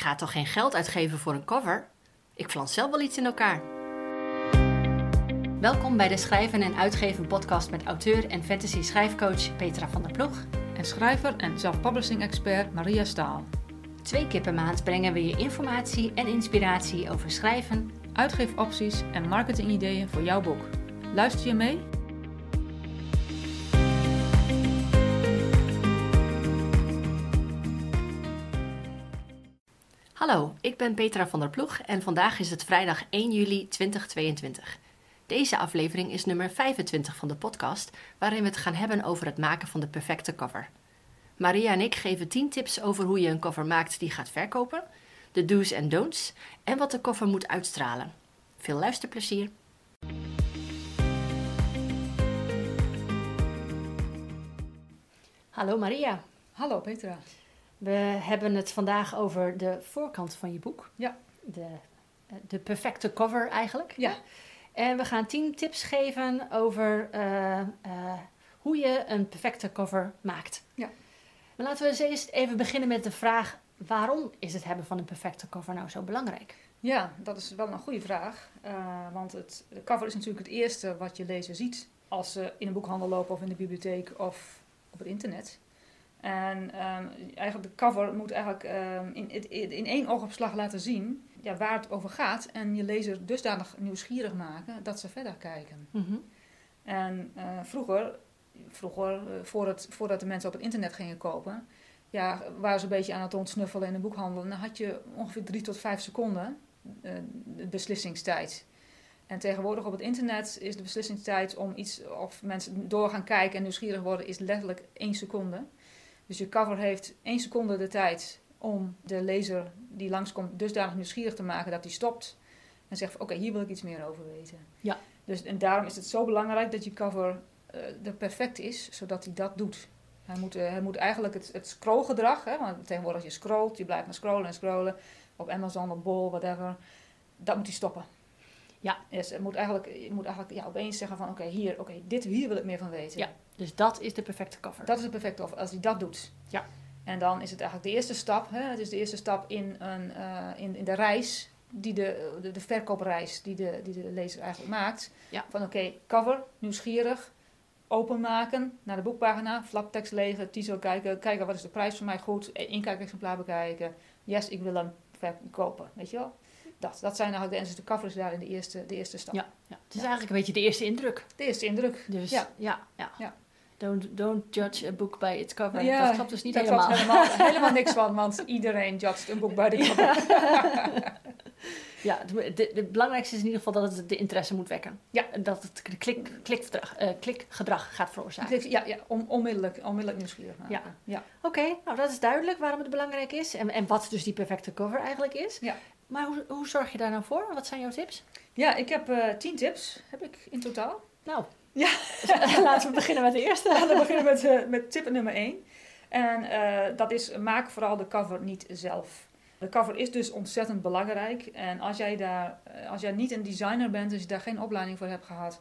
ga toch geen geld uitgeven voor een cover? Ik flans zelf wel iets in elkaar. Welkom bij de Schrijven en Uitgeven podcast met auteur en fantasy schrijfcoach Petra van der Ploeg. En schrijver en self-publishing expert Maria Staal. Twee keer per maand brengen we je informatie en inspiratie over schrijven, Uitgeefopties en marketingideeën voor jouw boek. Luister je mee? Hallo, ik ben Petra van der Ploeg en vandaag is het vrijdag 1 juli 2022. Deze aflevering is nummer 25 van de podcast, waarin we het gaan hebben over het maken van de perfecte cover. Maria en ik geven 10 tips over hoe je een cover maakt die gaat verkopen, de do's en don'ts en wat de cover moet uitstralen. Veel luisterplezier! Hallo Maria. Hallo Petra. We hebben het vandaag over de voorkant van je boek. Ja. De, de perfecte cover eigenlijk. Ja. En we gaan 10 tips geven over eh, eh, hoe je een perfecte cover maakt. Ja. Maar laten we eens eerst even beginnen met de vraag: waarom is het hebben van een perfecte cover nou zo belangrijk? Ja, dat is wel een goede vraag. Uh, want het, de cover is natuurlijk het eerste wat je lezer ziet als ze in een boekhandel lopen of in de bibliotheek of op het internet. En um, eigenlijk de cover moet eigenlijk um, in, in, in één oogopslag laten zien ja, waar het over gaat. En je lezer dusdanig nieuwsgierig maken dat ze verder kijken. Mm -hmm. En uh, vroeger, vroeger uh, voordat, voordat de mensen op het internet gingen kopen, ja, waren ze een beetje aan het ontsnuffelen in de boekhandel. En dan had je ongeveer drie tot vijf seconden uh, de beslissingstijd. En tegenwoordig op het internet is de beslissingstijd om iets, of mensen door gaan kijken en nieuwsgierig worden, is letterlijk één seconde. Dus je cover heeft één seconde de tijd om de lezer die langskomt dusdanig nieuwsgierig te maken dat hij stopt en zegt: Oké, okay, hier wil ik iets meer over weten. Ja. Dus, en daarom is het zo belangrijk dat je cover uh, er perfect is, zodat hij dat doet. Hij moet, uh, hij moet eigenlijk het, het scrollgedrag, hè, want tegenwoordig als je scrolt, je blijft maar scrollen en scrollen, op Amazon, op Bol, whatever, dat moet hij stoppen. Ja. Dus je moet eigenlijk, je moet eigenlijk ja, opeens zeggen van oké, okay, hier, oké, okay, dit, hier wil ik meer van weten. Ja, dus dat is de perfecte cover. Dat is de perfecte cover, als hij dat doet. Ja. En dan is het eigenlijk de eerste stap, hè, het is de eerste stap in, een, uh, in, in de reis, die de, de, de verkoopreis die de, die de lezer eigenlijk maakt. Ja. Van oké, okay, cover, nieuwsgierig, openmaken, naar de boekpagina, flaptekst lezen, titel kijken, kijken wat is de prijs voor mij goed, inkijkexemplaar bekijken. Yes, ik wil hem verkopen, weet je wel. Dat, dat zijn eigenlijk de, en de cover is daar in de eerste, de eerste stap. Ja, ja. het is ja. eigenlijk een beetje de eerste indruk. De eerste indruk. Dus ja, ja, ja. Don't, don't judge a book by its cover. Ja, dat klopt dus niet daar helemaal. Klopt helemaal, helemaal niks van, want iedereen judgt een boek bij de cover. ja, het, belangrijkste is in ieder geval dat het de interesse moet wekken. Ja. Dat het klik, klikgedrag, uh, klikgedrag gaat veroorzaken. Ja, ja on, onmiddellijk, onmiddellijk nieuwsgierig maken. Ja. ja. Oké, okay, nou dat is duidelijk waarom het belangrijk is en, en wat dus die perfecte cover eigenlijk is. Ja. Maar hoe, hoe zorg je daar nou voor? Wat zijn jouw tips? Ja, ik heb uh, tien tips, heb ik in totaal. Nou, ja. laten we beginnen met de eerste. Laten we beginnen met, uh, met tip nummer 1. En uh, dat is, maak vooral de cover niet zelf. De cover is dus ontzettend belangrijk. En als jij, daar, als jij niet een designer bent, als je daar geen opleiding voor hebt gehad,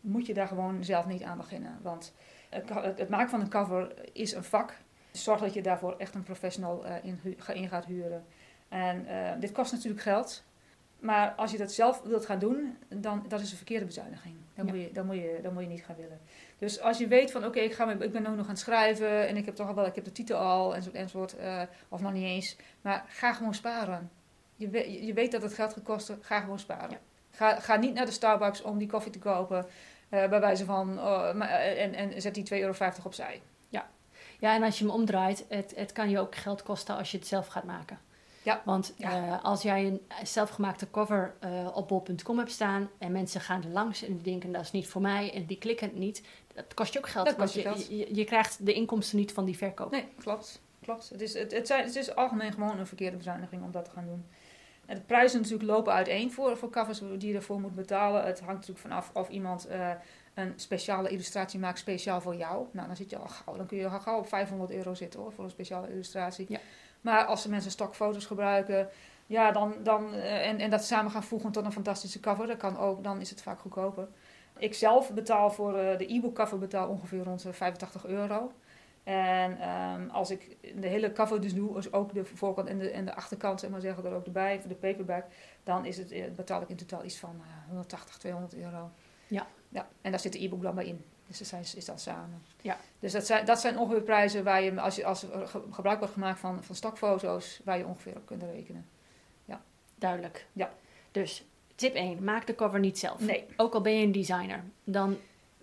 moet je daar gewoon zelf niet aan beginnen. Want het, het maken van een cover is een vak. Zorg dat je daarvoor echt een professional in, in gaat huren. En uh, dit kost natuurlijk geld. Maar als je dat zelf wilt gaan doen, dan dat is een verkeerde bezuiniging. Dan, ja. moet, je, dan, moet, je, dan moet je niet gaan willen. Dus als je weet van oké, okay, ik, ga, ik ben ook nog aan het schrijven en ik heb toch al wel, ik heb de titel al enzovoort, enzovoort uh, of nog niet eens. Maar ga gewoon sparen. Je, we, je weet dat het geld gaat kosten, ga gewoon sparen. Ja. Ga, ga niet naar de Starbucks om die koffie te kopen, uh, bij wijze van, uh, maar, en, en zet die 2,50 euro opzij. Ja. ja, en als je hem omdraait, het, het kan je ook geld kosten als je het zelf gaat maken. Ja. Want ja. uh, als jij een zelfgemaakte cover uh, op bol.com hebt staan en mensen gaan er langs en denken dat is niet voor mij en die klikken het niet, dat kost je ook geld. Dat kost je, geld. Je, je, krijgt de inkomsten niet van die verkoop. Nee, klopt. klopt. Het, is, het, het, zijn, het is algemeen gewoon een verkeerde bezuiniging om dat te gaan doen. En de prijzen natuurlijk lopen uiteen voor, voor covers die je ervoor moet betalen. Het hangt natuurlijk vanaf of iemand uh, een speciale illustratie maakt speciaal voor jou. Nou, dan zit je al gauw, dan kun je al gauw op 500 euro zitten hoor, voor een speciale illustratie. Ja. Maar als mensen stokfoto's gebruiken, ja, dan, dan, uh, en, en dat samen gaan voegen tot een fantastische cover, dat kan ook, dan is het vaak goedkoper. Ik zelf betaal voor uh, de e-book cover betaal ongeveer rond 85 euro. En ehm, als ik de hele cover dus doe, dus ook de voorkant en de, en de achterkant, zeg maar zeggen, er ook erbij, voor de paperback, dan is het, eh, betaal ik in totaal iets van uh, 180, 200 euro. Ja. ja. En daar zit de e-book dan bij in. Dus dat zijn, is dan samen. Ja. Dus dat zijn, dat zijn ongeveer prijzen waar je, als, je, als er ge- gebruik wordt gemaakt van, van stokfoto's, waar je ongeveer op kunt rekenen. Duidelijk. Ja. Dus tip 1, maak de cover niet zelf. Nee. Ook al ben je een designer. Dan,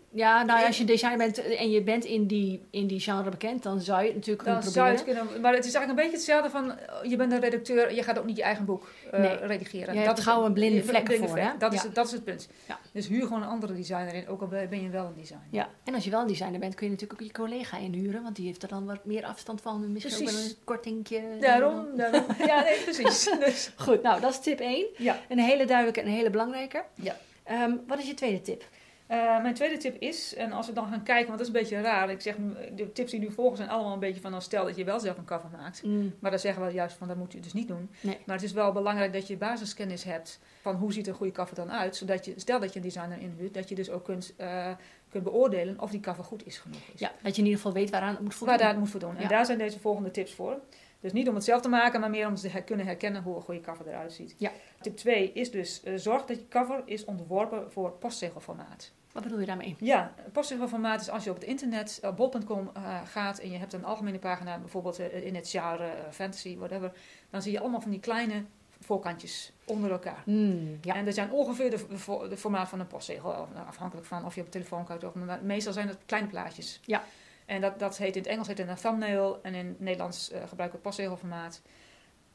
ja, nou, als je designer bent en je bent in die, in die genre bekend, dan zou je het natuurlijk Dan kunnen zou je proberen. het kunnen, maar het is eigenlijk een beetje hetzelfde van, je bent een redacteur, je gaat ook niet je eigen boek eh, Nee. redigeren. Je hebt is gauw een blinde vlek blinde voor, hè? Dat, is, Ja. dat is het punt. Ja. Dus huur gewoon een andere designer in, ook al ben je wel een designer. Ja, en als je wel een designer bent, kun je natuurlijk ook je collega inhuren, want die heeft er dan wat meer afstand van. Misschien ook wel een kortingje. Daarom, daarom. Ja, nee, precies. Dus, Goed, nou, dat is tip 1. ja. Een hele duidelijke en een hele belangrijke. Ja. Ehm, wat is je tweede tip? Eh, mijn tweede tip is, en als we dan gaan kijken, want dat is een beetje raar. Ik zeg, de tips die nu volgen zijn allemaal een beetje van, nou, stel dat je wel zelf een cover maakt. Maar dan zeggen we juist van, dat moet je dus niet doen. Nee. Maar het is wel belangrijk dat je basiskennis hebt van hoe ziet een goede cover dan uit. Zodat je, stel dat je een designer inhuurt, dat je dus ook kunt, eh, kunt beoordelen of die cover goed is genoeg is. Ja, dat je in ieder geval weet waaraan het moet voldoen. Waar daar het moet. En Ja. daar zijn deze volgende tips voor. Dus niet om het zelf te maken, maar meer om te her- kunnen herkennen hoe een goede cover eruit ziet. Ja. Tip 2 is dus, eh, zorg dat je cover is onderworpen voor postzegelformaat. Wat bedoel je daarmee? Ja, een postzegelformaat is als je op het internet, op bol.com eh, gaat en je hebt een algemene pagina, bijvoorbeeld eh, in het genre eh, fantasy, whatever, dan zie je allemaal van die kleine voorkantjes onder elkaar. Hmm, ja. En dat zijn ongeveer de, de, formaat van een postzegel, nou, afhankelijk van of je op telefoon kijkt of maar meestal zijn het kleine plaatjes. Ja. En dat, dat heet in het Engels heet het een thumbnail en in het Nederlands eh gebruiken we het postzegelformaat.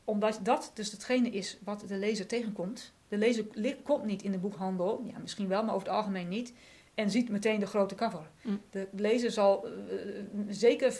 Omdat dat dus hetgene is wat de lezer tegenkomt. De lezer komt niet in de boekhandel, ja, misschien wel, maar over het algemeen niet. En ziet meteen de grote cover. Mm. De lezer zal eh, zeker 90%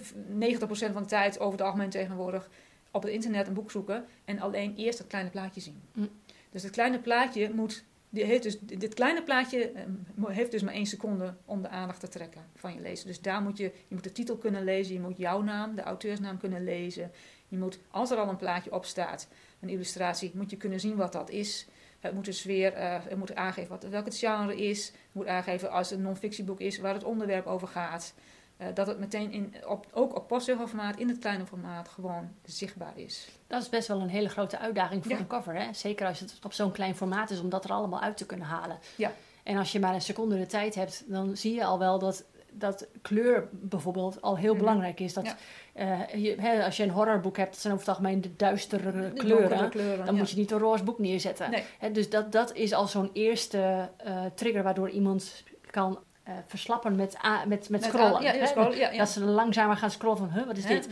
van de tijd over het algemeen tegenwoordig op het internet een boek zoeken en alleen eerst het kleine plaatje zien. Mm. Dus het kleine plaatje moet. Die heeft dus, dit kleine plaatje eh, heeft dus maar één seconde om de aandacht te trekken van je lezer. Dus daar moet je, je moet de titel kunnen lezen, je moet jouw naam, de auteursnaam kunnen lezen. Je moet, als er al een plaatje op staat, een illustratie, moet je kunnen zien wat dat is. Het moet de sfeer, eh, het moet aangeven wat, welk het genre is. Het moet aangeven als het een non-fictieboek is waar het onderwerp over gaat. Eh, dat het meteen in, op, ook op postzegelformaat, in het kleine formaat, gewoon zichtbaar is. Dat is best wel een hele grote uitdaging voor Ja. een cover. Hè? Zeker als het op zo'n klein formaat is, om dat er allemaal uit te kunnen halen. Ja. En als je maar een seconde de tijd hebt, dan zie je al wel dat, dat kleur bijvoorbeeld al heel Mhm. belangrijk is. Dat, Ja. eh, je, hè, als je een horrorboek hebt, dat zijn over het algemeen de duistere De kleuren. Dan ja. moet je niet een roze boek neerzetten. Nee. Hè, dus dat, dat is al zo'n eerste eh, trigger waardoor iemand kan eh, verslappen met, a- met, met Met scrollen. ja, hè? scrollen, ja, ja. Dat ze langzamer gaan scrollen van, huh, wat is dit?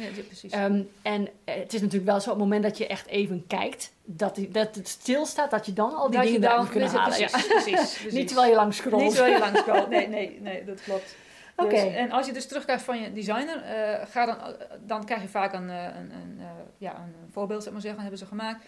Ehm, en het is natuurlijk wel zo, op het moment dat je echt even kijkt, dat, die, dat het stilstaat, dat je dan al die Dat dingen dan- kunnen precies, halen. Ja. precies, precies, precies. Niet terwijl je lang scrolt. Niet terwijl je langs scrolt. Nee, nee, nee, dat klopt. Oké. Dus, en als je dus terugkijkt van je designer, eh, ga dan, dan krijg je vaak een, eh, een, een, eh, ja, een voorbeeld, zeg maar zeggen, hebben ze gemaakt.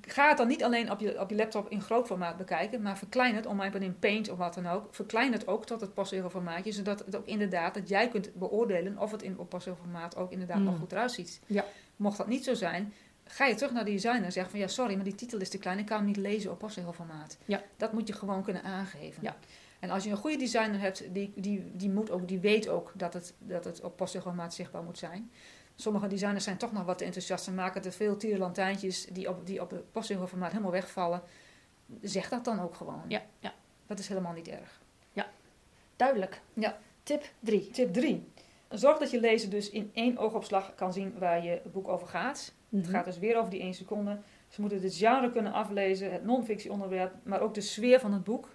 Ga het dan niet alleen op je, op je laptop in groot formaat bekijken, maar verklein het, online in Paint of wat dan ook. Verklein het ook tot het passeren formaatje, zodat het ook inderdaad, dat jij kunt beoordelen of het in op passeren formaat ook inderdaad Mm. nog goed eruit ziet. Ja. Mocht dat niet zo zijn, ga je terug naar de designer en zeg van ja, sorry, maar die titel is te klein, ik kan hem niet lezen op postzegelformaat. Ja. Dat moet je gewoon kunnen aangeven. Ja. En als je een goede designer hebt, die, die, die, moet ook, die weet ook dat het, dat het op postzegelformaat zichtbaar moet zijn. Sommige designers zijn toch nog wat te enthousiast en maken te veel tierenlantijntjes die op, die op het postzegelformaat helemaal wegvallen. Zeg dat dan ook gewoon. Ja, ja, Dat is helemaal niet erg. duidelijk. Ja. Tip 3. Tip 3. Zorg dat je lezer dus in één oogopslag kan zien waar je boek over gaat. Mhm. Het gaat dus weer over die één seconde. Ze moeten het genre kunnen aflezen, het non-fictie onderwerp, maar ook de sfeer van het boek.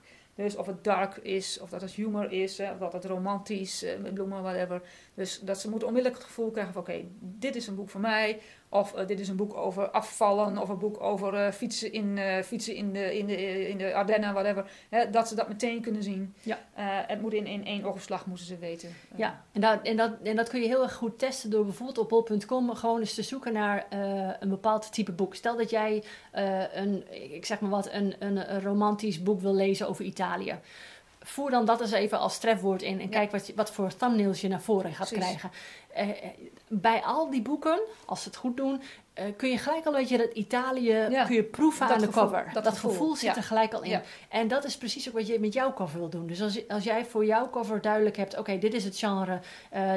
Dus of het dark is, of dat het humor is, of dat het romantisch, eh, met bloemen, whatever. Dus dat ze moeten onmiddellijk het gevoel krijgen van oké, dit is een boek voor mij. Of eh, dit is een boek over afvallen, of een boek over eh, fietsen, in, eh, fietsen in, de, in, de, in de Ardennen, whatever. Hè, dat ze dat meteen kunnen zien. Ja. Het moet in, in één oogopslag, moeten ze weten. Ja, en dat, en, dat, en dat kun je heel erg goed testen door bijvoorbeeld op bol.com gewoon eens te zoeken naar een bepaald type boek. Stel dat jij een, ik zeg maar wat, een, een, een romantisch boek wil lezen over Italië. Voer dan dat eens even als trefwoord in en Ja. kijk wat, je- wat voor thumbnails je naar voren gaat Precies. krijgen. Eh, eh, bij al die boeken, als ze het goed doen, eh, kun je gelijk al een beetje dat Italië Ja, kun je proeven dat aan de cover. dat Dat, gevoel, gevoel, zit ja. er gelijk al in. Ja. En dat is precies ook wat je met jouw cover wil doen. Dus als, als jij voor jouw cover duidelijk hebt, oké, dit is het genre,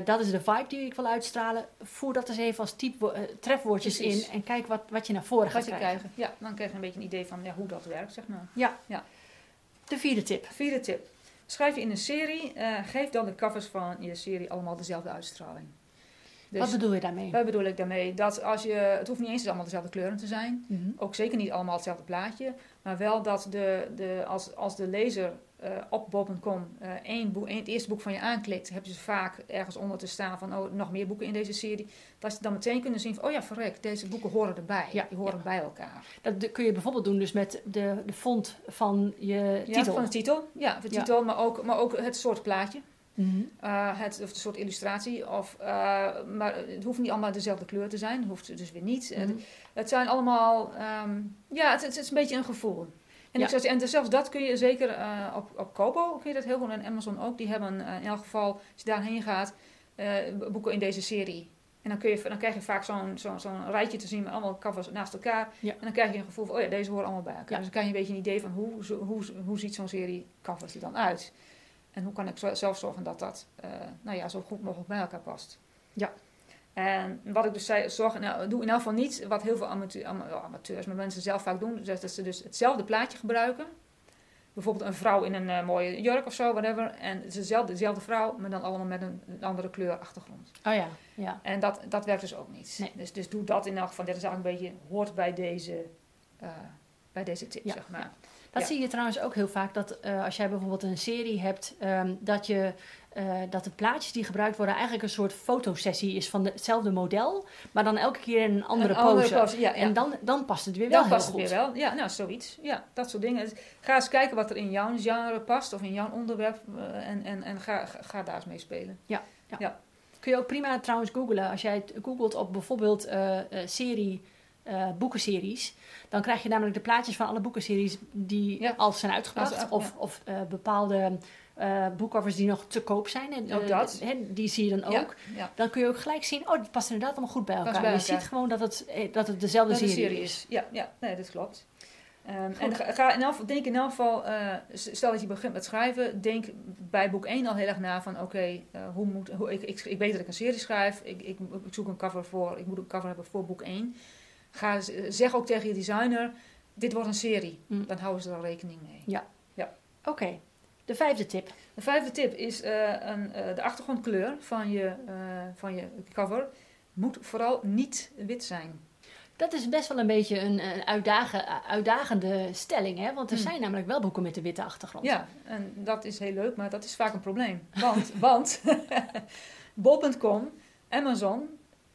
dat is de vibe die ik wil uitstralen, voer dat eens even als type, trefwoordjes Precies. in en kijk wat, wat je naar voren gaat je krijgen. krijgen. Ja, dan krijg je een beetje een idee van ja, hoe dat werkt, zeg maar. De vierde tip. Vierde tip. Schrijf je in een serie, eh, geef dan de covers van je serie allemaal dezelfde uitstraling. Dus wat bedoel je daarmee? wat bedoel ik daarmee? Dat als je, het hoeft niet eens allemaal dezelfde kleuren te zijn. Mhm. Ook zeker niet allemaal hetzelfde plaatje. Maar wel dat de, de, als, als de lezer eh, op bol.com eh één boek, één, het eerste boek van je aanklikt, heb je vaak ergens onder te staan van oh, nog meer boeken in deze serie. Dat ze dan meteen kunnen zien van oh ja, verrek, deze boeken horen erbij. Ja, Die horen bij elkaar. Dat kun je bijvoorbeeld doen dus met de, de font van je Ja, titel. van de titel. Ja, de Ja. titel, maar, ook, maar ook het soort plaatje. Mhm. Uh, het, of een soort illustratie. Of, uh, maar het hoeft niet allemaal dezelfde kleur te zijn. Hoeft dus weer niet. Mhm. Het, het zijn allemaal... ehm, ja, het, het is een beetje een gevoel. En, Ja. ik en dus zelfs dat kun je zeker uh, op, op Kobo, kun je dat heel goed. En Amazon ook. Die hebben uh, in elk geval, als je daarheen gaat, uh, boeken in deze serie. En dan, kun je, dan krijg je vaak zo'n zo'n zo'n rijtje te zien met allemaal covers naast elkaar. Ja. En dan krijg je een gevoel van, oh ja, deze horen allemaal bij elkaar. Ja. Dus dan krijg je een beetje een idee van hoe, zo- hoe, hoe ziet zo'n serie covers er dan uit. En hoe kan ik zelf zorgen dat dat nou ja, zo goed mogelijk bij elkaar past. Ja. En wat ik dus zei, zorg, nou, doe in elk geval niet wat heel veel amateur, ama- ja, amateurs, maar mensen zelf vaak doen. Dus dat ze dus hetzelfde plaatje gebruiken. Bijvoorbeeld een vrouw in een uh, mooie jurk of zo, whatever. En het is dezelfde, dezelfde vrouw, maar dan allemaal met een, een andere kleur achtergrond. Oh ja, ja. En dat, dat werkt dus ook niet. Nee. Dus, dus doe dat in elk geval. Dit is eigenlijk een beetje, hoort bij deze, uh, bij deze tip, Ja. zeg maar. Dat Ja. zie je trouwens ook heel vaak, dat eh, als jij bijvoorbeeld een serie hebt, ehm, dat, je, eh, dat de plaatjes die gebruikt worden eigenlijk een soort fotosessie is van de- hetzelfde model, maar dan elke keer in een andere Een pose. pose, ja, ja. En dan, dan past het weer wel Dan heel past het weer wel. Ja, nou, zoiets. Ja, dat soort dingen. Dus ga eens kijken wat er in jouw genre past of in jouw onderwerp eh, en, en, en ga, ga, daar eens mee spelen. Kun je ook prima trouwens googlen. Als jij het googelt op bijvoorbeeld serie, eh, boekenseries, dan krijg je namelijk de plaatjes van alle boekenseries die Ja. al zijn uitgebracht. Ja. Of, of eh, bepaalde eh boekcovers die nog te koop zijn. En, Ook dat. die zie je dan ook. Ja. Dan kun je ook gelijk zien, oh, dit past inderdaad allemaal goed bij elkaar. bij je ziet gewoon dat het, dat het dezelfde Dat serie, serie is. Ja, ja, nee, dat klopt. Ehm, en ga, ga in elk, geval- denk in elk geval, stel dat je begint met schrijven, denk bij boek 1 al heel erg na van oké, hoe moet, hoe, ik, ik, ik weet dat ik een serie schrijf, ik, ik, ik zoek een cover voor, ik moet een cover hebben voor boek 1. Ga, zeg ook tegen je designer, dit wordt een serie. Mm. Dan houden ze er rekening mee. Oké, de vijfde tip. De vijfde tip is eh, een, eh, de achtergrondkleur van je, eh, van je cover moet vooral niet wit zijn. Dat is best wel een beetje een, een uitdagen, uitdagende stelling, hè? Want er Hmm. zijn namelijk wel boeken met de witte achtergrond. Ja, en dat is heel leuk, maar dat is vaak een probleem. Want, want bol.com, Amazon,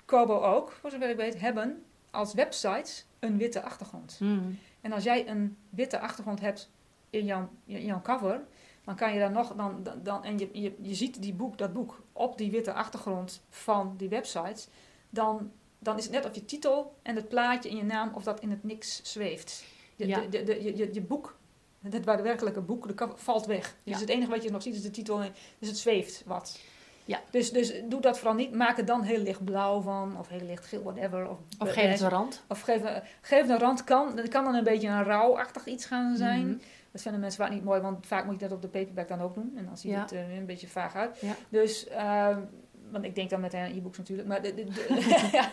Kobo ook, voor zover ik weet, hebben als websites een witte achtergrond. Hmm. En als jij een witte achtergrond hebt in jouw, in jouw cover, dan kan je daar nog, dan, dan- dan, en je, je, je ziet die boek, dat boek op die witte achtergrond van die websites, dan, dan is het net of je titel en het plaatje in je naam, of dat in het niks zweeft. Je, Ja. de, de, de- je, je, je boek, het daadwerkelijke boek, de valt weg. Ja. Dus het enige wat je nog ziet is de titel, en- dus het zweeft wat. Ja. Dus, dus doe dat vooral niet. Maak het dan heel licht blauw van, of heel licht geel, whatever. Of, Of geef het een rand. of geef, een- geef een rand kan. Dat kan dan een beetje een rouwachtig iets gaan zijn. Mhm. Dat vinden mensen vaak niet mooi, want vaak moet je dat op de paperback dan ook doen. En dan ziet Ja. het er een beetje vaag uit. Ja. Dus, ehm, want ik denk dan met een e-books natuurlijk. Maar, de, de,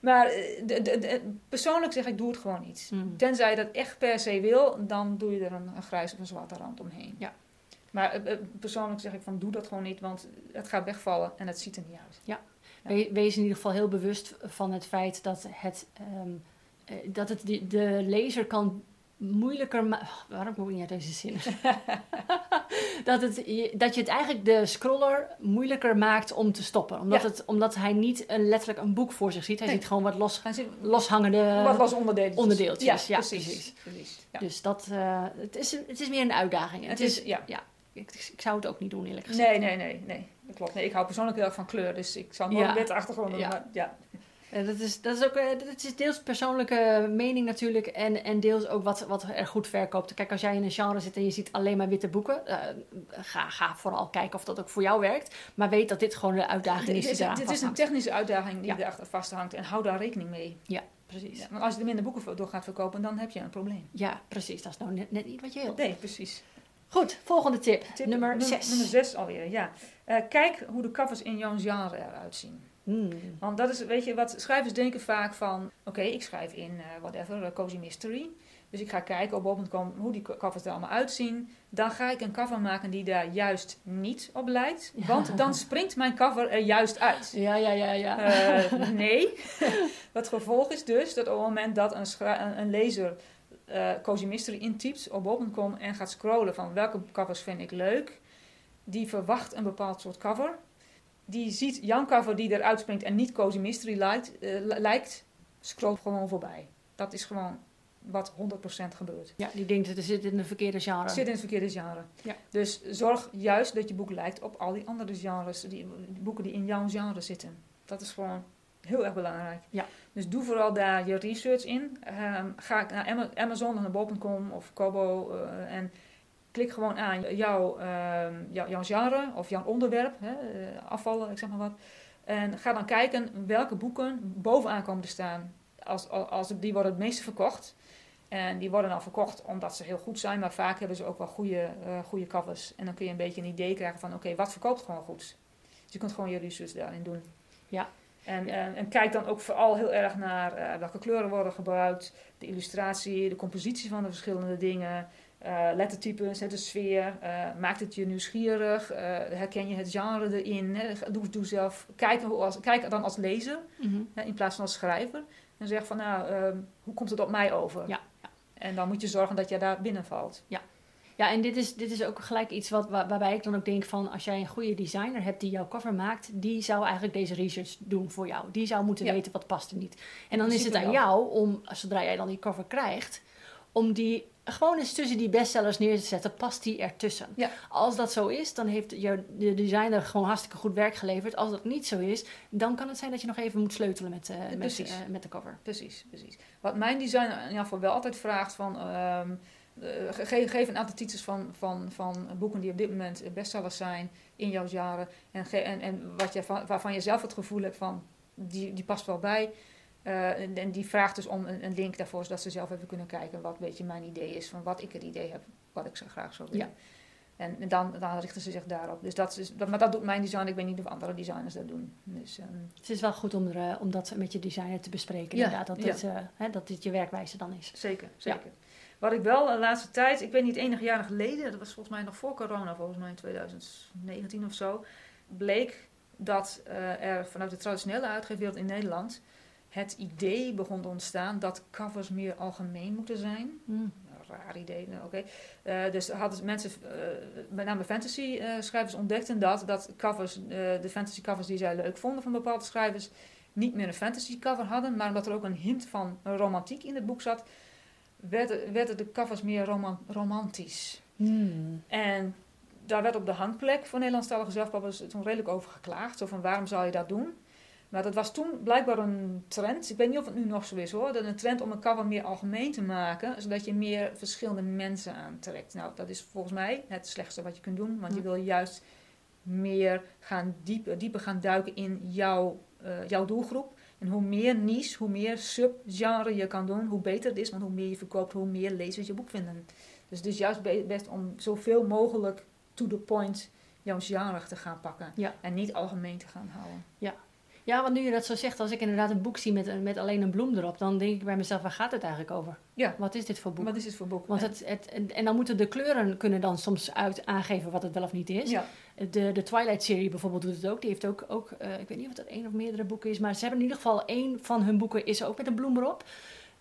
maar eh, persoonlijk zeg ik, doe het gewoon niet. Hmm. Tenzij je dat echt per se wil, dan doe je er een, een grijs of een zwarte rand omheen. Ja. Maar eh, eh, persoonlijk zeg ik van, doe dat gewoon niet, want het gaat wegvallen en het ziet er niet uit. Ja. We- Wees in ieder geval heel bewust van het feit dat het, ehm, eh, dat het de, de lezer kan moeilijker maken. Waarom kom ik niet uit deze zin? dat, het, je- dat je het eigenlijk de scroller moeilijker maakt om te stoppen. Omdat, Ja. het, omdat hij niet een, letterlijk een boek voor zich ziet. Hij Nee. ziet gewoon wat los, loshangende... wat was onderdeeltjes? onderdeeltjes, ja, precies. precies. precies. Ja. Dus dat, het, is, het is meer een uitdaging. Het is, ja. Ik, ik zou het ook niet doen eerlijk gezegd. Nee, nee, nee, nee. Dat klopt. Nee, ik hou persoonlijk heel erg van kleur, dus ik zou nooit Ja. een witte achtergrond doen. Ja. Maar, ja. Dat, is, dat is ook eh, dat is deels persoonlijke mening natuurlijk en, en deels ook wat, wat er goed verkoopt. Kijk, als jij in een genre zit en je ziet alleen maar witte boeken, eh, ga, ga vooral kijken of dat ook voor jou werkt. Maar weet dat dit gewoon de uitdaging Dit is die is, eraan dit is een technische uitdaging die Ja. erachter vasthangt en hou daar rekening mee. precies. Ja, want als je er minder boeken door gaat verkopen, dan heb je een probleem. Ja, precies. Dat is nou net, net niet wat je wil. Nee, precies. Goed, volgende tip. Tip nummer 6. Nummer 6 alweer, ja. Eh, kijk hoe de covers in jouw genre eruit zien. Hmm. Want dat is, weet je, wat schrijvers denken vaak van... Oké, ik schrijf in, uh, whatever, uh, Cozy Mystery. Dus ik ga kijken op bol.com hoe die covers er allemaal uitzien. Dan ga ik een cover maken die daar juist niet op lijkt. Ja. Want dan springt mijn cover er juist uit. Ja, ja, ja, ja. Nee. het gevolg is dus dat op het moment dat een, een lezer uh, Cozy Mystery intypt op bol.com en gaat scrollen van welke covers vind ik leuk, die verwacht een bepaald soort cover. Die ziet jouw cover die eruit springt en niet Cozy Mystery lijkt, uh, lijkt gewoon voorbij. Dat is gewoon wat 100% gebeurt. Ja, die denkt dat het zit in de verkeerde genre. Zit in het verkeerde genre. Ja. Dus zorg juist dat je boek lijkt op al die andere genres, die, die boeken die in jouw genre zitten. Dat is gewoon heel erg belangrijk. Ja. Dus doe vooral daar je research in. Um, ga naar Amazon of naar bol.com of Kobo uh, en klik gewoon aan jouw, uh, jou, jouw genre of jouw onderwerp, hè, uh, afvallen, ik zeg maar wat. En ga dan kijken welke boeken bovenaan komen te staan. Als, als, als die worden het meeste verkocht. En die worden dan verkocht omdat ze heel goed zijn, maar vaak hebben ze ook wel goede, uh, goede covers. En dan kun je een beetje een idee krijgen van, oké, okay, wat verkoopt gewoon goed? Dus je kunt gewoon je research daarin doen. Ja. En, en, en kijk dan ook vooral heel erg naar uh, welke kleuren worden gebruikt, de illustratie, de compositie van de verschillende dingen, uh, lettertypes, de sfeer. maakt het je nieuwsgierig? herken je het genre erin? Hè? Doe, doe zelf, kijk, als, kijk dan als lezer Mm -hmm. hè, in plaats van als schrijver. En zeg van, nou, uh, hoe komt het op mij over? Ja, ja. En dan moet je zorgen dat je daar binnenvalt. Ja, ja en dit is, dit is ook gelijk iets wat, waar, waarbij ik dan ook denk van... als jij een goede designer hebt die jouw cover maakt... die zou eigenlijk deze research doen voor jou. Die zou moeten Ja. weten wat past en niet. En dan is het aan jou om, zodra jij dan die cover krijgt... om die gewoon eens tussen die bestsellers neer te zetten. Past die ertussen? Ja. Als dat zo is, dan heeft jouw de designer gewoon hartstikke goed werk geleverd. Als dat niet zo is, dan kan het zijn dat je nog even moet sleutelen met, eh, met, eh, met de cover. Precies, precies. Wat mijn designer in ieder geval wel altijd vraagt van... ehm, eh, ge geef een aantal titels van, van, van boeken die op dit moment bestsellers zijn in jouw jaren. En, en, en wat je van, waarvan je zelf het gevoel hebt van, die, die past wel bij. Uh, en, en, die vraagt dus om een, een, link daarvoor, zodat ze zelf even kunnen kijken wat weet je, mijn idee is, van wat ik het idee heb, wat ik zo graag zou willen. Ja. En, en dan, dan, richten ze zich daarop. Dus dat is, dat, maar dat doet mijn design, ik weet niet of andere designers dat doen. Dus, um, Het is wel goed om, er, uh, om dat met je designer te bespreken, Ja, inderdaad, dat, ja. dit, uh, hè, dat dit je werkwijze dan is. zeker, zeker. Wat ik wel de laatste tijd, ik weet niet, enige jaren geleden, dat was volgens mij nog voor corona, volgens mij in 2019 of zo, bleek dat uh, er vanuit de traditionele uitgeefwereld in Nederland het idee begon te ontstaan dat covers meer algemeen moeten zijn. Mm. Raar idee, nou, oké. Okay. Uh, dus hadden mensen, uh, met name fantasy schrijvers, ontdekten dat, dat covers, de fantasy covers die zij leuk vonden van bepaalde schrijvers, niet meer een fantasy cover hadden, maar omdat er ook een hint van romantiek in het boek zat, werden, werden de covers meer roman romantisch. Mm. En daar werd op de hangplek voor Nederlandstalige zelfpappers toen redelijk over geklaagd. Zo van waarom zou je dat doen? Maar dat was toen blijkbaar een trend. Ik weet niet of het nu nog zo is hoor. Dat een trend om een cover meer algemeen te maken. Zodat je meer verschillende mensen aantrekt. Nou, dat is volgens mij het slechtste wat je kunt doen. Want je wil juist meer gaan dieper, dieper gaan duiken in jouw, uh, jouw doelgroep. En hoe meer niche, hoe meer subgenre je kan doen, hoe beter het is. Want hoe meer je verkoopt, hoe meer lezers je boek vinden. Dus het is juist best om zoveel mogelijk to the point jouw genre te gaan pakken. Ja. En niet algemeen te gaan houden. Ja. Ja, want nu je dat zo zegt, als ik inderdaad een boek zie met, met alleen een bloem erop, dan denk ik bij mezelf, waar gaat het eigenlijk over? Ja. Wat is dit voor boek? Wat is het voor boek? Want het, het, en, en dan moeten de kleuren kunnen dan soms uit aangeven wat het wel of niet is. Ja. De, de Twilight-serie bijvoorbeeld doet het ook. Die heeft ook, ook uh, ik weet niet of dat één of meerdere boeken is, maar ze hebben in ieder geval één van hun boeken is ook met een bloem erop.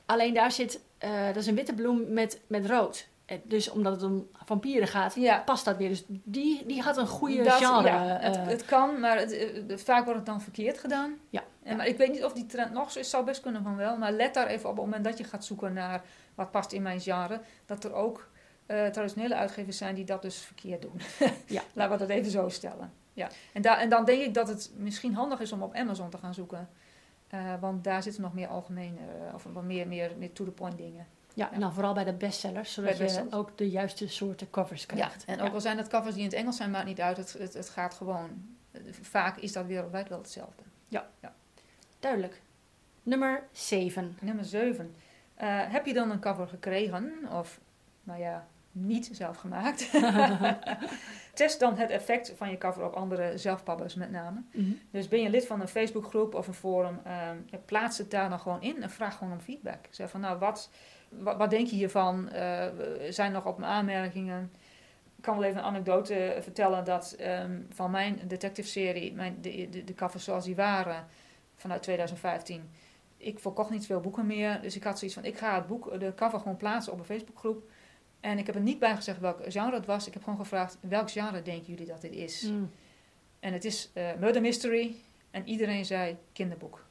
Alleen daar zit, uh, dat is een witte bloem met, met rood. Dus omdat het om vampieren gaat, ja. past dat weer. Dus die, die had een goede dat, genre. Ja, het, uh, het, kan, maar het, het, vaak wordt het dan verkeerd gedaan. Ja. En, maar ik weet niet of die trend nog zo is. zou best kunnen van wel. Maar let daar even op. Op het moment dat je gaat zoeken naar wat past in mijn genre. Dat er ook uh, traditionele uitgevers zijn die dat dus verkeerd doen. ja. Laten we dat even zo stellen. Ja. En, en dan denk ik dat het misschien handig is om op Amazon te gaan zoeken. Uh, want daar zitten nog meer algemene, of wat meer, meer, meer to-the-point dingen. Ja, en dan vooral bij de bestsellers, zodat bij bestsellers. je ook de juiste soorten covers krijgt. Ja, en ook al zijn het covers die in het Engels zijn, maakt niet uit. Het, het, het gaat gewoon. Vaak is dat wereldwijd wel hetzelfde. Ja, ja. duidelijk. Nummer 7. Nummer 7. heb je dan een cover gekregen? Of, nou ja, niet zelf gemaakt. Test dan het effect van je cover op andere zelfpabbers met name. Mhm. Dus ben je lid van een Facebookgroep of een forum, ehm, plaats het daar dan gewoon in en vraag gewoon om feedback. Zeg van nou, wat, wat, wat denk je hiervan? Uh, zijn nog op mijn aanmerkingen? Ik kan wel even een anekdote vertellen dat ehm, van mijn detective serie, mijn, de, de, de covers zoals die waren vanuit 2015 ik verkocht niet veel boeken meer. Dus ik had zoiets van, ik ga het boek, de cover gewoon plaatsen op een Facebookgroep. En ik heb er niet bij gezegd welk genre het was. Ik heb gewoon gevraagd, welk genre denken jullie dat dit is? Mm. En het is uh, murder mystery. En iedereen zei kinderboek.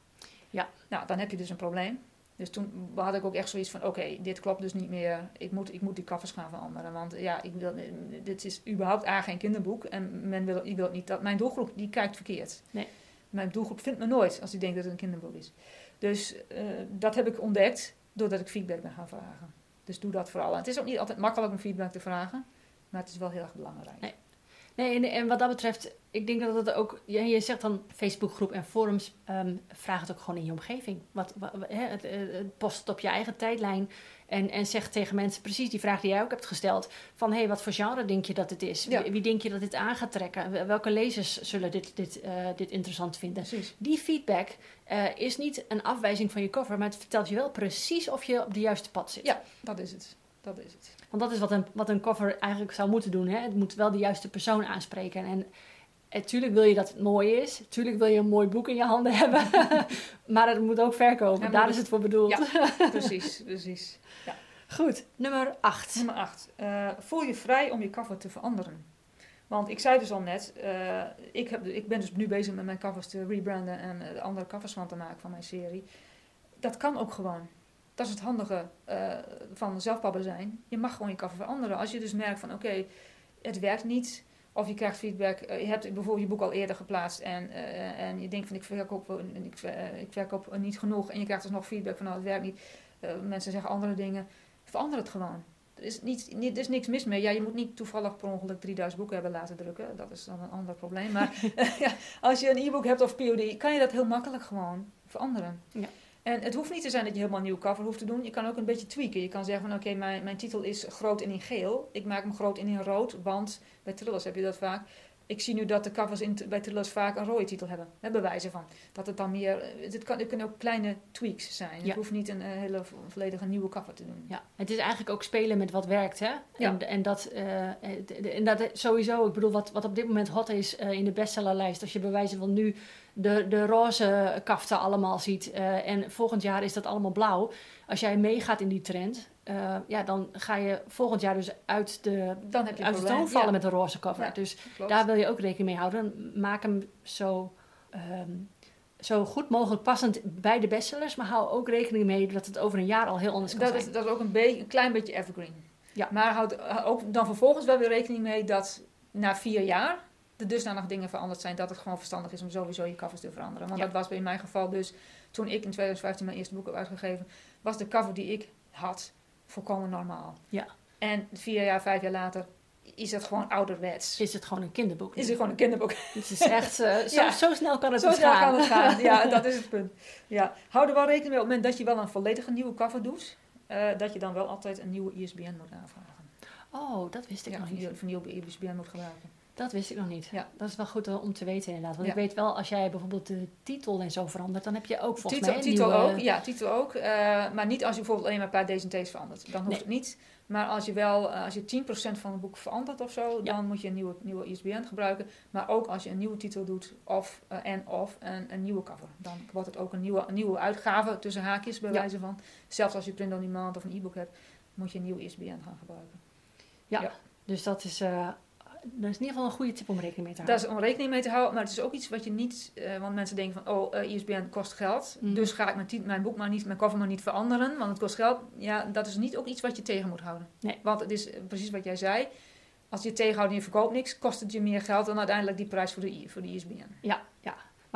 Ja. Nou, dan heb je dus een probleem. Dus toen had ik ook echt zoiets van, oké, dit klopt dus niet meer. Ik moet, ik moet die covers gaan veranderen. Want ja, ik wil, dit is überhaupt A, geen kinderboek. En men wil, ik wil niet dat... Mijn doelgroep, die kijkt verkeerd. Nee. Mijn doelgroep vindt me nooit als die denkt dat het een kinderboek is. Dus uh, dat heb ik ontdekt doordat ik feedback ben gaan vragen. Dus doe dat vooral. En het is ook niet altijd makkelijk om feedback te vragen, maar het is wel heel erg belangrijk. Nee. Nee, en, en wat dat betreft, ik denk dat het ook, je, je zegt dan Facebookgroep en forums, um, vraag het ook gewoon in je omgeving. Wat, wat het, het, post het op je eigen tijdlijn en, en zeg tegen mensen precies die vraag die jij ook hebt gesteld: van hé, hey, wat voor genre denk je dat het is? Ja. Wie, wie, denk je dat dit aan gaat trekken? Welke lezers zullen dit, dit, uh, dit interessant vinden? Precies. Die feedback uh, is niet een afwijzing van je cover, maar het vertelt je wel precies of je op de juiste pad zit. Ja, dat is het. Dat is het. Want dat is wat een, wat een cover eigenlijk zou moeten doen. Hè? Het moet wel de juiste persoon aanspreken. En natuurlijk wil je dat het mooi is. Tuurlijk wil je een mooi boek in je handen hebben. maar het moet ook verkopen. Ja, Daar is het voor bedoeld. Ja, precies, precies. Ja. Goed, nummer 8. Nummer 8. Uh, voel je vrij om je cover te veranderen. Want ik zei dus al net, uh, ik, heb, ik ben dus nu bezig met mijn covers te rebranden en uh, andere covers van te maken van mijn serie. Dat kan ook gewoon. Dat is het handige uh, van zelfpabber zijn. Je mag gewoon je cover veranderen. Als je dus merkt van oké, okay, het werkt niet. Of je krijgt feedback. Uh, je hebt bijvoorbeeld je boek al eerder geplaatst. En, uh, en je denkt van ik verkoop, ik, ik verkoop niet genoeg. En je krijgt dus nog feedback van nou het werkt niet. mensen zeggen andere dingen. Verander het gewoon. Er is, niet, niet, er is niks mis mee. Ja, je moet niet toevallig per ongeluk 3000 boeken hebben laten drukken. Dat is dan een ander probleem. Maar ja, als je een e-book hebt of POD, kan je dat heel makkelijk gewoon veranderen. Ja. En het hoeft niet te zijn dat je helemaal een nieuwe cover hoeft te doen. Je kan ook een beetje tweaken. Je kan zeggen van oké, okay, mijn, mijn titel is groot en in geel. Ik maak hem groot en in rood, want bij thrillers heb je dat vaak. Ik zie nu dat de covers in bij thrillers vaak een rode titel hebben. Hè, bewijzen van. Dat het dan meer... Het, kan, het kunnen ook kleine tweaks zijn. Ja. Je hoeft niet een uh, hele volledige nieuwe cover te doen. Ja, het is eigenlijk ook spelen met wat werkt, hè? Ja. En, en, dat, uh, en dat sowieso, ik bedoel, wat, wat op dit moment hot is uh, in de bestsellerlijst. Als je bewijzen van nu de, de roze kaften allemaal ziet. Uh, en volgend jaar is dat allemaal blauw. Als jij meegaat in die trend, uh, ja, dan ga je volgend jaar dus uit de, dan heb je uit de toon vallen ja. met een roze cover. Ja, dus klopt. daar wil je ook rekening mee houden. Maak hem zo, um, zo goed mogelijk passend bij de bestsellers. Maar hou ook rekening mee dat het over een jaar al heel anders kan dat zijn. Is, dat is ook een, beetje, een klein beetje evergreen. Ja. Maar houd ook dan vervolgens wel weer rekening mee dat na vier jaar er dusdanig dingen veranderd zijn dat het gewoon verstandig is om sowieso je covers te veranderen. Want Ja. dat was in mijn geval dus, toen ik in 2015 mijn eerste boek heb uitgegeven, was de cover die ik had volkomen normaal. Ja. En vier jaar, vijf jaar later is het gewoon ouderwets. Is het gewoon een kinderboek? Is het gewoon een kinderboek. Het is echt, uh, zo, Ja. zo snel kan het Zo snel gaan. kan het gaan. Ja, dat is het punt. Ja. Hou er wel rekening mee op het moment dat je wel een volledige nieuwe cover doet, uh, dat je dan wel altijd een nieuwe ISBN moet aanvragen. Oh, dat wist ik Ja, nog niet. een nieuwe- ISBN moet gebruiken. Dat wist ik nog niet. Ja. Dat is wel goed om te weten inderdaad. Want Ja. ik weet wel, als jij bijvoorbeeld de titel en zo verandert, dan heb je ook volgens titel, mij een titel nieuwe... ook, ja, titel ook. eh, maar niet als je bijvoorbeeld alleen maar een paar D's en T's verandert. Dan hoeft Nee. het niet. Maar als je wel, eh, als je 10% van het boek verandert of zo, Ja. dan moet je een nieuwe, nieuwe ISBN gebruiken. Maar ook als je een nieuwe titel doet of eh, en of een, een nieuwe cover. Dan wordt het ook een nieuwe, een nieuwe uitgave tussen haakjes bij Ja. wijze van. Zelfs als je print on demand of een e-book hebt, moet je een nieuwe ISBN gaan gebruiken. Dus dat is, dat is in ieder geval een goede tip om rekening mee te houden. is om rekening mee te houden, maar het is ook iets wat je niet, eh, want mensen denken van, oh, eh, ISBN kost geld, Mhm. dus ga ik mijn, mijn boek maar niet, mijn cover maar niet veranderen, want het kost geld. Ja, dat is niet ook iets wat je tegen moet houden. Nee. Want het is eh, precies wat jij zei, als je het tegenhoudt en je verkoopt niks, kost het je meer geld dan uiteindelijk die prijs voor de, voor de ISBN. Ja.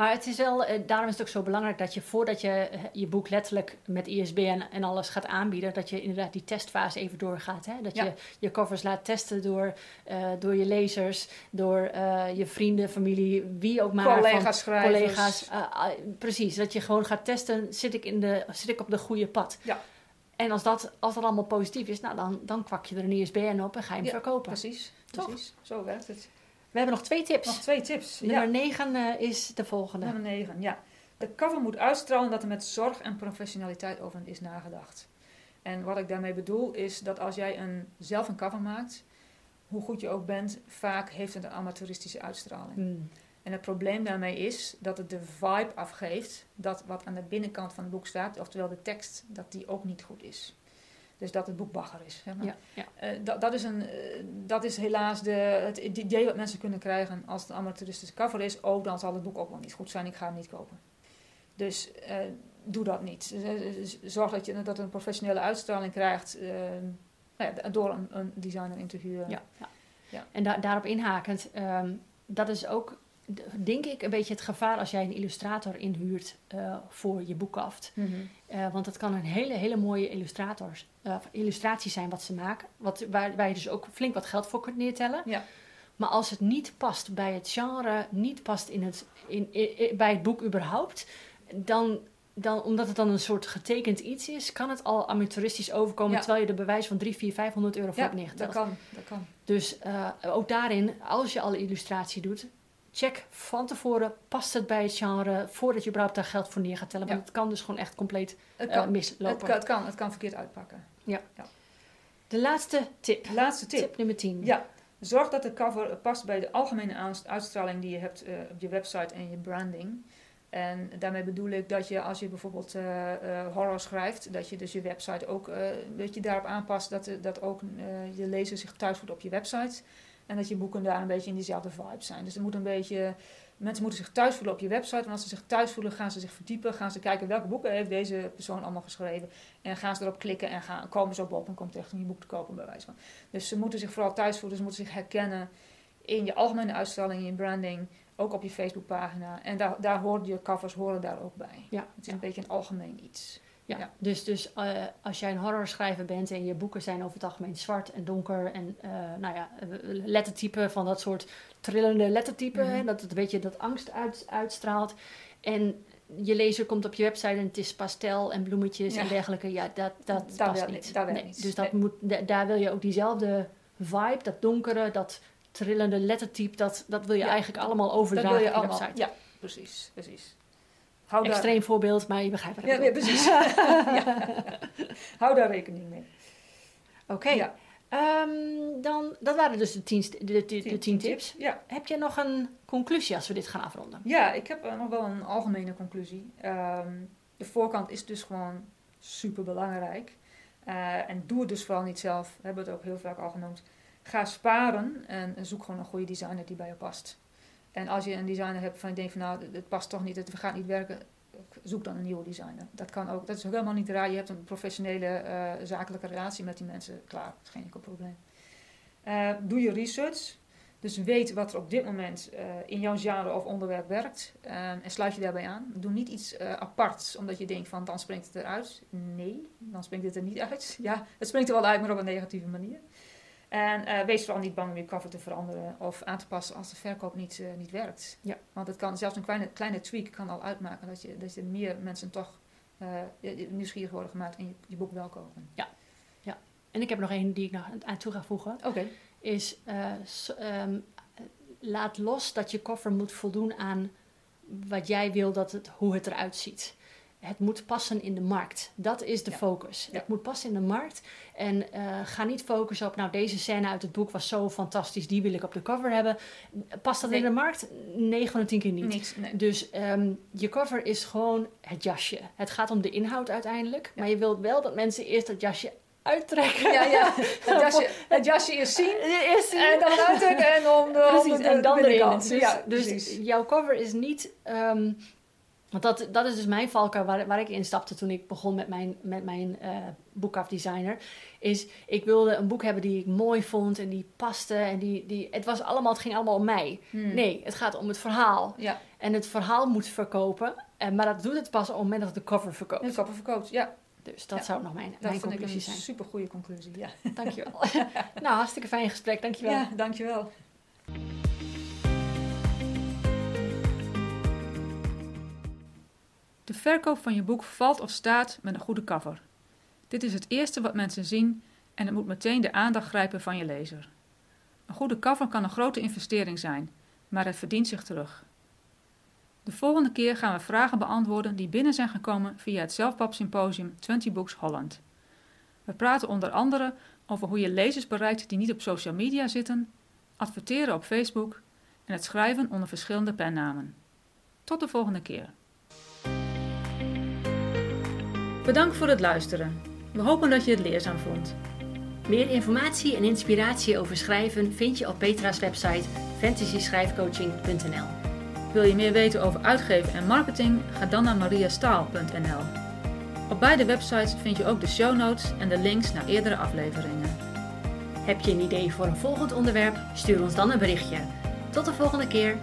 Maar het is wel, eh, daarom is het ook zo belangrijk dat je voordat je eh, je boek letterlijk met ISBN en alles gaat aanbieden, dat je inderdaad die testfase even doorgaat. Hè? Dat Ja. je je covers laat testen door, eh, door je lezers, door je vrienden, familie, wie ook maar. van- collega's, schrijvers. collega's. precies, dat je gewoon gaat testen, zit ik, in de, zit ik op de goede pad? Ja. En als dat, als dat allemaal positief is, nou, dan, dan kwak je er een ISBN op en ga je hem Ja, verkopen. Precies, Toch? precies. Zo werkt het. We hebben nog twee tips. Nog twee tips. Nummer ja. 9 is de volgende. Nummer 9, ja. De cover moet uitstralen dat er met zorg en professionaliteit over is nagedacht. En wat ik daarmee bedoel is dat als jij een, zelf een cover maakt, hoe goed je ook bent, vaak heeft het een amateuristische uitstraling. Hmm. En het probleem daarmee is dat het de vibe afgeeft dat wat aan de binnenkant van het boek staat, oftewel de tekst, dat die ook niet goed is. Dus dat het boek bagger is. Zeg maar. Ja, ja. Eh, dat, dat, is een, eh, dat is helaas de, het idee wat mensen kunnen krijgen als het een amateuristische cover is. Oh, dan zal het boek ook wel niet goed zijn, ik ga hem niet kopen. Dus eh, doe dat niet. Zorg dat je dat een professionele uitstraling krijgt nou ja, door een, een designer in te huren. Ja, ja. Ja. En da- daarop inhakend, ehm, dat is ook, denk ik, een beetje het gevaar als jij een illustrator inhuurt eh, voor je boekkaft. Mhm. Eh, want dat kan een hele, hele mooie illustrator, eh, illustratie zijn wat ze maken. Wat, waar, waar je dus ook flink wat geld voor kunt neertellen. Ja. Maar als het niet past bij het genre, niet past in het, in, bij het boek überhaupt, dan, dan, omdat het dan een soort getekend iets is, kan het al amateuristisch overkomen, Ja. terwijl je er bewijs van 3, 4, 500 euro voor Ja, hebt neergeteld. dat kan, dat kan. Dus eh, ook daarin, als je al een illustratie doet, check van tevoren, past het bij het genre, voordat je überhaupt daar geld voor neer gaat tellen. Want Ja. het kan dus gewoon echt compleet Het eh, kan. mislopen. kan het kan, het kan verkeerd uitpakken. De laatste tip. Laatste tip. Tip nummer 10. Ja, zorg dat de cover past bij de algemene uitstraling die je hebt eh, op je website en je branding. En daarmee bedoel ik dat je als je bijvoorbeeld eh, horror schrijft, dat je dus je website ook een beetje daarop aanpast dat, dat ook je lezer zich thuis voelt op je website. En dat je boeken daar een beetje in diezelfde vibe zijn. Dus er moet een beetje, mensen moeten zich thuis voelen op je website. En als ze zich thuis voelen, gaan ze zich verdiepen. Gaan ze kijken welke boeken heeft deze persoon allemaal geschreven. En gaan ze erop klikken en gaan, komen ze op op en komt echt om je boek te kopen bij wijze van. Dus ze moeten zich vooral thuis voelen. Ze moeten zich herkennen in je algemene uitstraling, in je branding. Ook op je Facebookpagina. En daar, daar horen je covers horen daar ook bij. Ja, Het is een beetje een algemeen iets. Ja, Ja. dus, dus eh, als jij een horrorschrijver bent en je boeken zijn over het algemeen zwart en donker en eh, nou ja, eh, lettertypen van dat soort trillende lettertypen, Mhm. dat het een beetje dat angst uit, uitstraalt. En je lezer komt op je website en het is pastel en bloemetjes Ja. en dergelijke. Ja, dat, dat Dat past werkt niet. Nee. Dus dat Nee. moet, da- daar wil je ook diezelfde vibe, dat donkere, dat trillende lettertype, dat, dat wil je Ja. eigenlijk allemaal overdragen wil op je website. Ja, precies. precies. Hou daar, Extreem voorbeeld, maar je begrijpt wat ik ja, precies. Ja. Hou daar rekening mee. Oké. Ja. Ehm, dan, dat waren dus de tien, de, de, de tien tips. Ja. Heb je nog een conclusie als we dit gaan afronden? Ja, ik heb eh, nog wel een algemene conclusie. Ehm, de voorkant is dus gewoon super belangrijk. en doe het dus vooral niet zelf. We hebben het ook heel vaak al genoemd. Ga sparen en zoek gewoon een goede designer die bij je past. En als je een designer hebt van je denkt van nou, het past toch niet, het gaat niet werken, zoek dan een nieuwe designer. Dat kan ook. Dat is ook helemaal niet raar. Je hebt een professionele eh, zakelijke relatie met die mensen. Klaar, is geen enkel probleem. Eh, doe je research. Dus weet wat er op dit moment eh, in jouw genre of onderwerp werkt. en sluit je daarbij aan. Doe niet iets aparts, omdat je denkt van dan springt het eruit. Nee, dan springt het er niet uit. Ja, het springt er wel uit, maar op een negatieve manier. En eh, wees vooral niet bang om je cover te veranderen of aan te passen als de verkoop niet, eh, niet werkt. Ja. Want het kan, zelfs een kleine, kleine tweak kan al uitmaken dat je, dat je meer mensen toch eh, nieuwsgierig worden gemaakt en je, je boek wel kopen. En ik heb nog één die ik nog aan toe ga voegen. Oké. Is eh, ehm, laat los dat je koffer moet voldoen aan wat jij wil dat het, hoe het eruit ziet. Het moet passen in de markt. Dat is de Ja. focus. Ja. Het moet passen in de markt. En eh, ga niet focussen op, nou, deze scène uit het boek was zo fantastisch, die wil ik op de cover hebben. Past dat Nee. in de markt? 9 van de 10 keer niet. Nee. Dus ehm, je cover is gewoon het jasje. Het gaat om de inhoud uiteindelijk. Maar je wilt wel dat mensen eerst dat jasje uittrekken. Ja, ja. Het jasje, het jasje is zien. Eerst En dan uittrekken en om de, om Precies, de, en dan de. Dus, ja, dus precies. jouw cover is niet ehm, Want dat, dat is dus mijn valkuil waar, waar ik instapte toen ik begon met mijn, met mijn uh, boekafdesigner. Is ik wilde een boek hebben die ik mooi vond en die paste. En die, die, het, was allemaal, het ging allemaal om mij. Hmm. Nee, het gaat om het verhaal. Ja. En het verhaal moet verkopen. En, maar dat doet het pas op het moment dat de cover verkoopt. De cover verkoopt, ja. Dus dat zou nog mijn, mijn conclusie zijn. Dat super goede conclusie, ja. Dankjewel. nou, hartstikke fijn gesprek, dankjewel. Ja, dankjewel. De verkoop van je boek valt of staat met een goede cover. Dit is het eerste wat mensen zien en het moet meteen de aandacht grijpen van je lezer. Een goede cover kan een grote investering zijn, maar het verdient zich terug. De volgende keer gaan we vragen beantwoorden die binnen zijn gekomen via het Zelfpap Symposium 20 Books Holland. We praten onder andere over hoe je lezers bereikt die niet op social media zitten, adverteren op Facebook en het schrijven onder verschillende pennamen. Tot de volgende keer. Bedankt voor het luisteren. We hopen dat je het leerzaam vond. Meer informatie en inspiratie over schrijven vind je op Petra's website fantasyschrijfcoaching.nl. Wil je meer weten over uitgeven en marketing? Ga dan naar mariastaal.nl. Op beide websites vind je ook de show notes en de links naar eerdere afleveringen. Heb je een idee voor een volgend onderwerp? Stuur ons dan een berichtje. Tot de volgende keer.